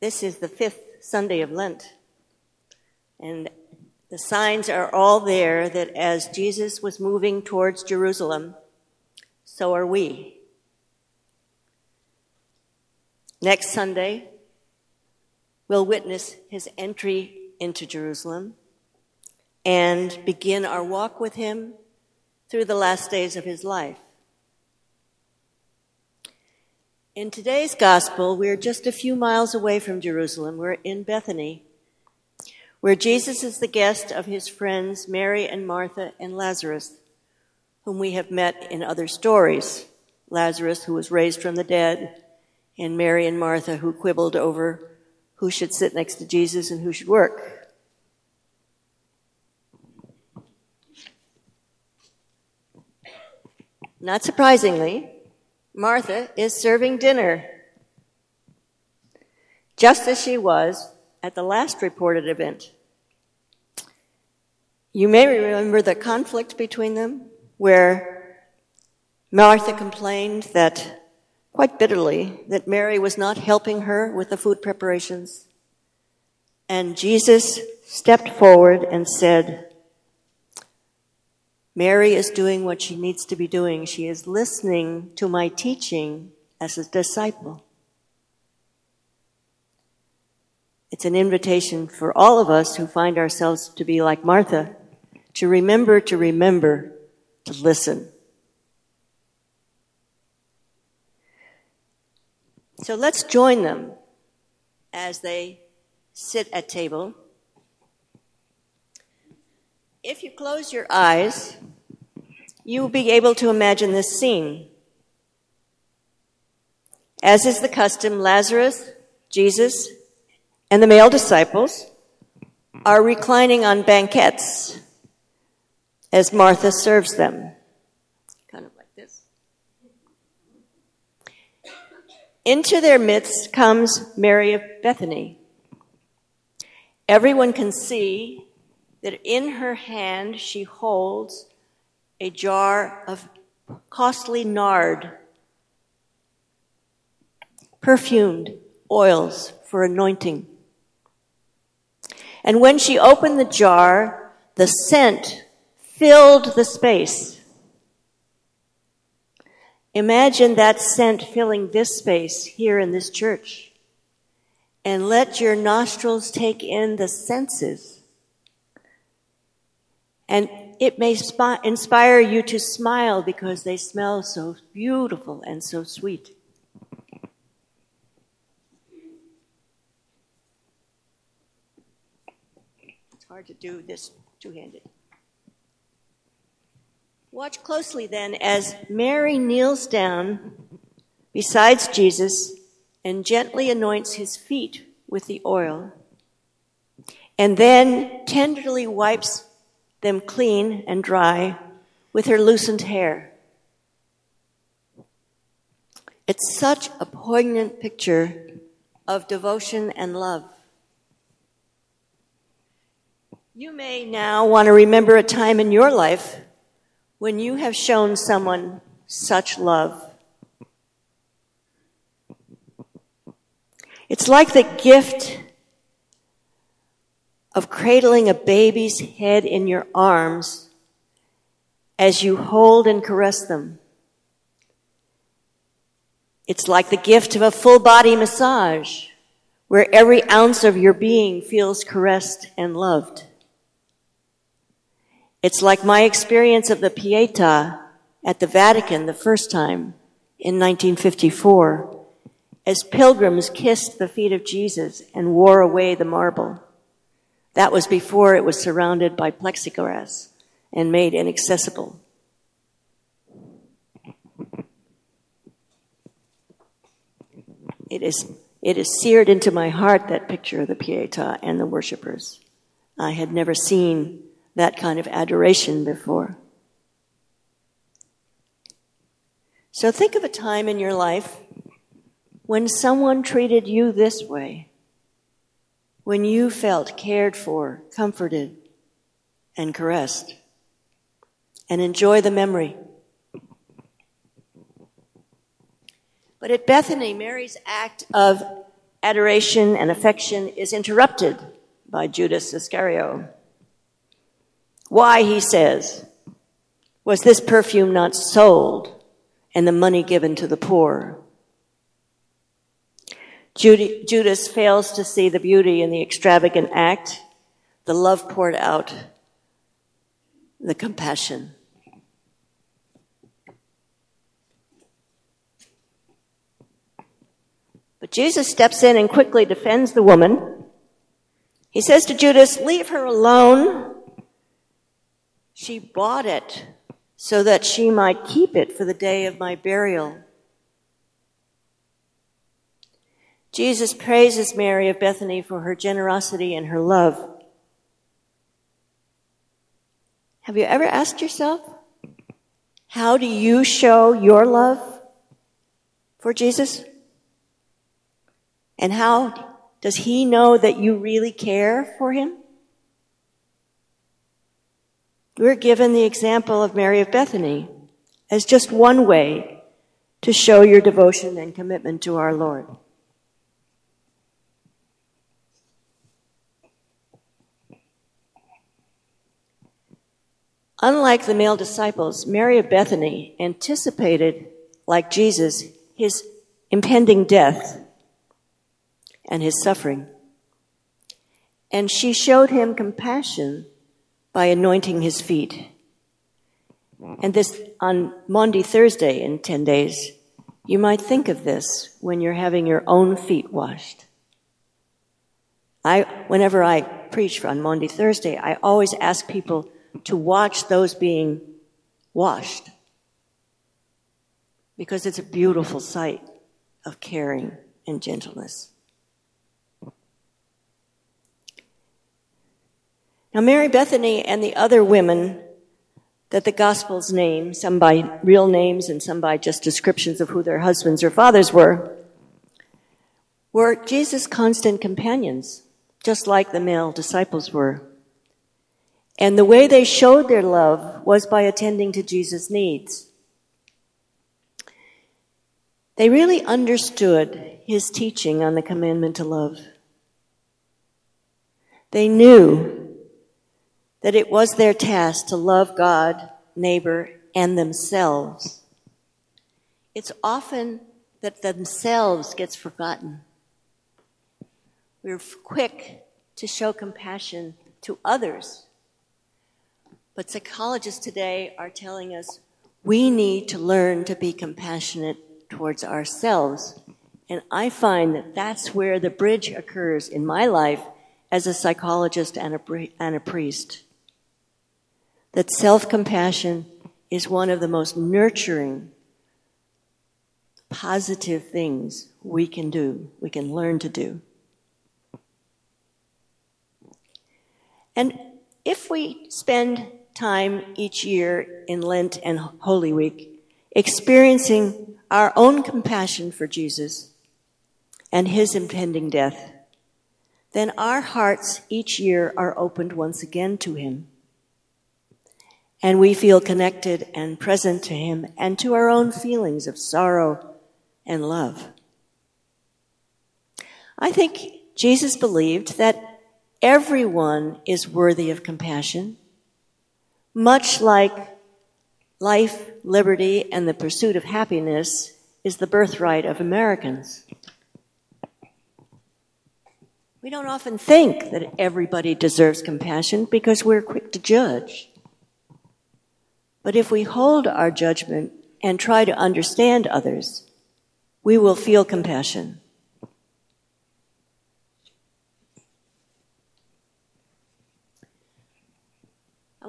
This is the fifth Sunday of Lent. And the signs are all there that as Jesus was moving towards Jerusalem, so are we. Next Sunday, we'll witness his entry into Jerusalem and begin our walk with him through the last days of his life. In today's gospel, we're just a few miles away from Jerusalem. We're in Bethany, where Jesus is the guest of his friends Mary and Martha and Lazarus, whom we have met in other stories. Lazarus, who was raised from the dead, and Mary and Martha, who quibbled over who should sit next to Jesus and who should work. Not surprisingly, Martha is serving dinner, just as she was at the last reported event. You may remember the conflict between them, where Martha complained that, quite bitterly, that Mary was not helping her with the food preparations. And Jesus stepped forward and said, Mary is doing what she needs to be doing. She is listening to my teaching as a disciple. It's an invitation for all of us who find ourselves to be like Martha to remember, to remember, to listen. So let's join them as they sit at table if you close your eyes, you will be able to imagine this scene. As is the custom, Lazarus, Jesus, and the male disciples are reclining on banquettes as Martha serves them. Kind of like this. Into their midst comes Mary of Bethany. Everyone can see that in her hand she holds a jar of costly nard, perfumed oils for anointing. And when she opened the jar, the scent filled the space. Imagine that scent filling this space here in this church. And let your nostrils take in the senses and it may sp- inspire you to smile because they smell so beautiful and so sweet. It's hard to do this two handed. Watch closely then as Mary kneels down besides Jesus and gently anoints his feet with the oil, and then tenderly wipes them clean and dry with her loosened hair. It's such a poignant picture of devotion and love. You may now want to remember a time in your life when you have shown someone such love. It's like the gift of cradling a baby's head in your arms as you hold and caress them. It's like the gift of a full body massage where every ounce of your being feels caressed and loved. It's like my experience of the Pietà at the Vatican the first time in 1954 as pilgrims kissed the feet of Jesus and wore away the marble. That was before it was surrounded by plexiglass and made inaccessible. It is, it is seared into my heart, that picture of the Pietà and the worshippers. I had never seen that kind of adoration before. So think of a time in your life when someone treated you this way when you felt cared for, comforted, and caressed. And enjoy the memory. But at Bethany, Mary's act of adoration and affection is interrupted by Judas Iscariot. Why, he says, was this perfume not sold and the money given to the poor? Judas fails to see the beauty in the extravagant act, the love poured out, the compassion. But Jesus steps in and quickly defends the woman. He says to Judas, Leave her alone. She bought it so that she might keep it for the day of my burial. Jesus praises Mary of Bethany for her generosity and her love. Have you ever asked yourself, how do you show your love for Jesus? And how does he know that you really care for him? We're given the example of Mary of Bethany as just one way to show your devotion and commitment to our Lord. Unlike the male disciples, Mary of Bethany anticipated, like Jesus, his impending death and his suffering. And she showed him compassion by anointing his feet. And this on Maundy Thursday in 10 days, you might think of this when you're having your own feet washed. I, whenever I preach on Maundy Thursday, I always ask people to watch those being washed because it's a beautiful sight of caring and gentleness. Now, Mary Bethany and the other women that the Gospels name, some by real names and some by just descriptions of who their husbands or fathers were, were Jesus' constant companions, just like the male disciples were. And the way they showed their love was by attending to Jesus' needs. They really understood his teaching on the commandment to love. They knew that it was their task to love God, neighbor, and themselves. It's often that themselves gets forgotten. We're quick to show compassion to others but psychologists today are telling us we need to learn to be compassionate towards ourselves. And I find that that's where the bridge occurs in my life as a psychologist and a, and a priest. That self compassion is one of the most nurturing, positive things we can do, we can learn to do. And if we spend time each year in Lent and Holy Week, experiencing our own compassion for Jesus and his impending death, then our hearts each year are opened once again to him. And we feel connected and present to him and to our own feelings of sorrow and love. I think Jesus believed that everyone is worthy of compassion much like life, liberty, and the pursuit of happiness is the birthright of Americans. We don't often think that everybody deserves compassion because we're quick to judge. But if we hold our judgment and try to understand others, we will feel compassion.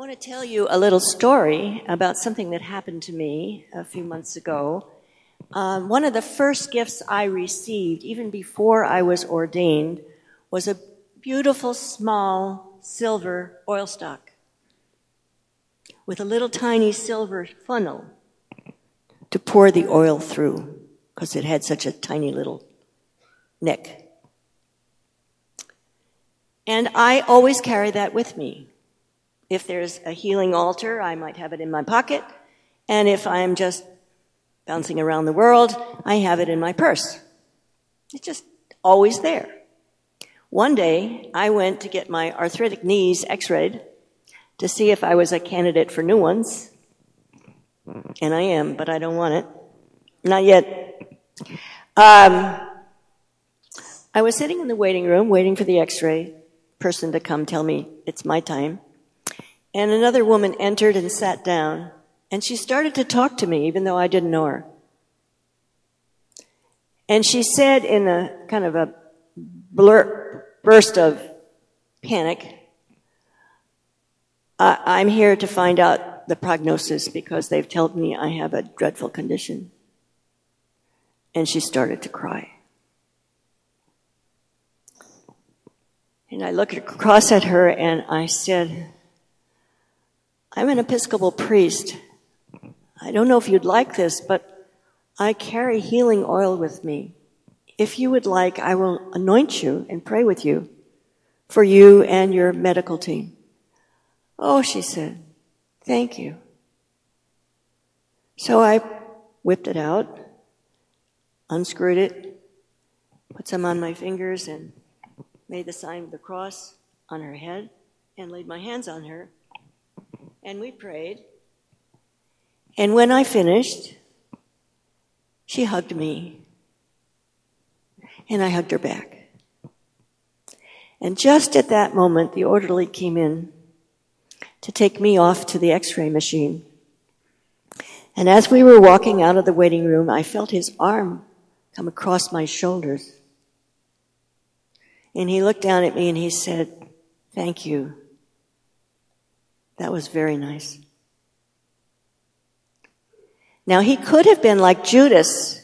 Want to tell you a little story about something that happened to me a few months ago. Um, one of the first gifts I received, even before I was ordained, was a beautiful small silver oil stock with a little tiny silver funnel to pour the oil through because it had such a tiny little neck. And I always carry that with me if there's a healing altar, I might have it in my pocket. And if I'm just bouncing around the world, I have it in my purse. It's just, always there. One day, I went to get my arthritic knees x-rayed to see if I was a candidate for new ones. And I am, but I don't want it. Not yet. Um, I was sitting in the waiting room waiting for the x-ray person to come tell me it's my time. And another woman entered and sat down. And she started to talk to me, even though I didn't know her. And she said in a kind of a blur, burst of panic, I'm here to find out the prognosis because they've told me I have a dreadful condition. And she started to cry. And I looked across at her and I said, I'm an Episcopal priest. I don't know if you'd like this, but I carry healing oil with me. If you would like, I will anoint you and pray with you for you and your medical team. Oh, she said, thank you. So I whipped it out, unscrewed it, put some on my fingers, and made the sign of the cross on her head, and laid my hands on her. And we prayed. And when I finished, she hugged me. And I hugged her back. And just at that moment, the orderly came in to take me off to the x ray machine. And as we were walking out of the waiting room, I felt his arm come across my shoulders. And he looked down at me and he said, Thank you. That was very nice. Now, he could have been like Judas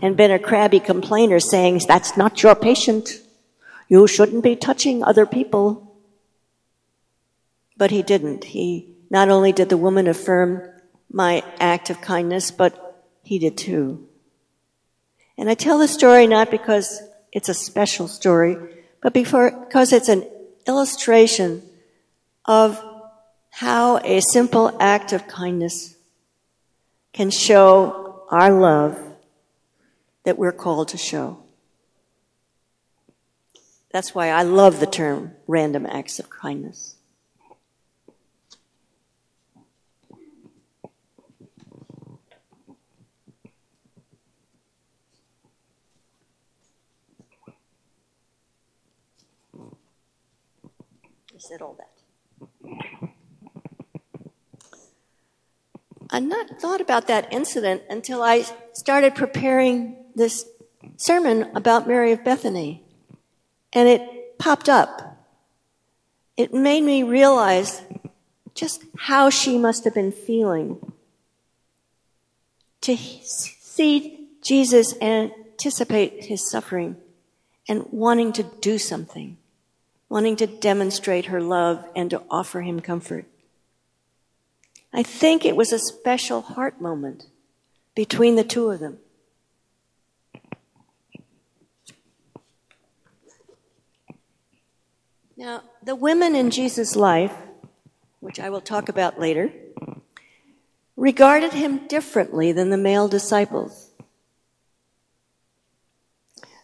and been a crabby complainer saying, That's not your patient. You shouldn't be touching other people. But he didn't. He not only did the woman affirm my act of kindness, but he did too. And I tell the story not because it's a special story, but because it's an illustration of how a simple act of kindness can show our love that we're called to show. That's why I love the term random acts of kindness. said all that. I not thought about that incident until I started preparing this sermon about Mary of Bethany. And it popped up. It made me realize just how she must have been feeling to see Jesus anticipate his suffering and wanting to do something wanting to demonstrate her love and to offer him comfort. I think it was a special heart moment between the two of them. Now, the women in Jesus' life, which I will talk about later, regarded him differently than the male disciples.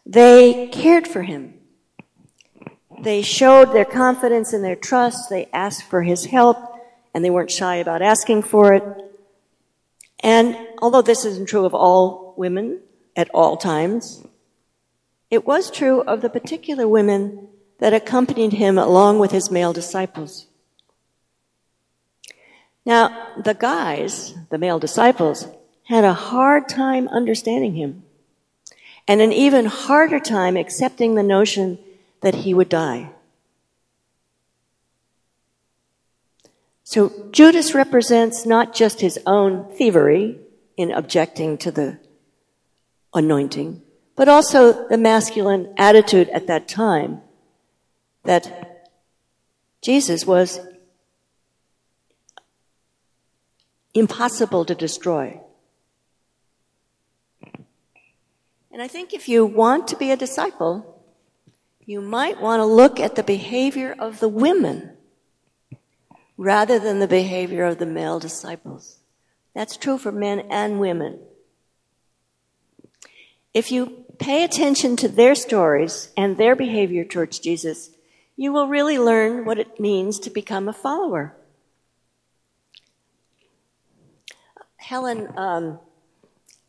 They cared for him. They showed their confidence and their trust. They asked for his help, and they weren't shy about asking for it. And although this isn't true of all women at all times, it was true of the particular women that accompanied him along with his male disciples. Now, the guys, the male disciples, had a hard time understanding him and an even harder time accepting the notion that he would die. So Judas represents not just his own thievery in objecting to the anointing, but also the masculine attitude at that time that Jesus was impossible to destroy. And I think if you want to be a disciple, you might want to look at the behavior of the women rather than the behavior of the male disciples. That's true for men and women. If you pay attention to their stories and their behavior towards Jesus, you will really learn what it means to become a follower. Helen um,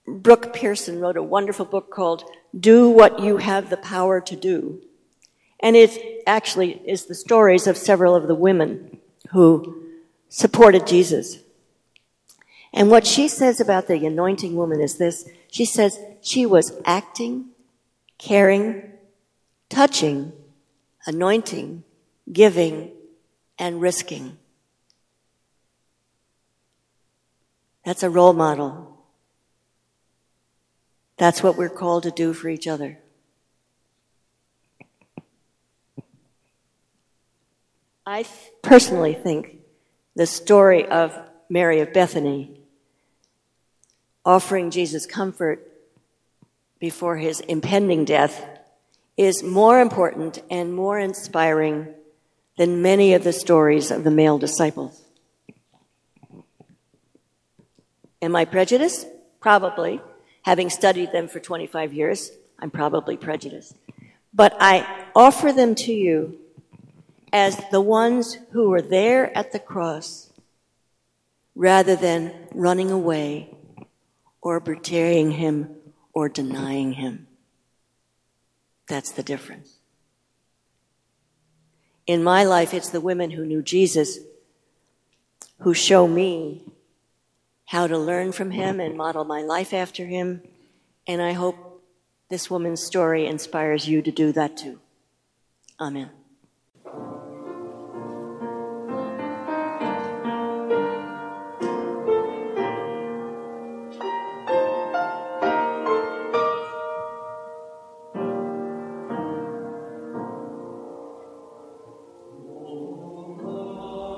Bruch Pearson wrote a wonderful book called Do What You Have the Power to Do. And it actually is the stories of several of the women who supported Jesus. And what she says about the anointing woman is this. She says she was acting, caring, touching, anointing, giving, and risking. That's a role model. That's what we're called to do for each other. I personally think the story of Mary of Bethany offering Jesus comfort before his impending death is more important and more inspiring than many of the stories of the male disciples. Am I prejudiced? Probably. Having studied them for 25 years, I'm probably prejudiced. But I offer them to you as the ones who were there at the cross rather than running away or betraying him or denying him. That's the difference. In my life, it's the women who knew Jesus who show me how to learn from him and model my life after him. And I hope this woman's story inspires you to do that too. Amen.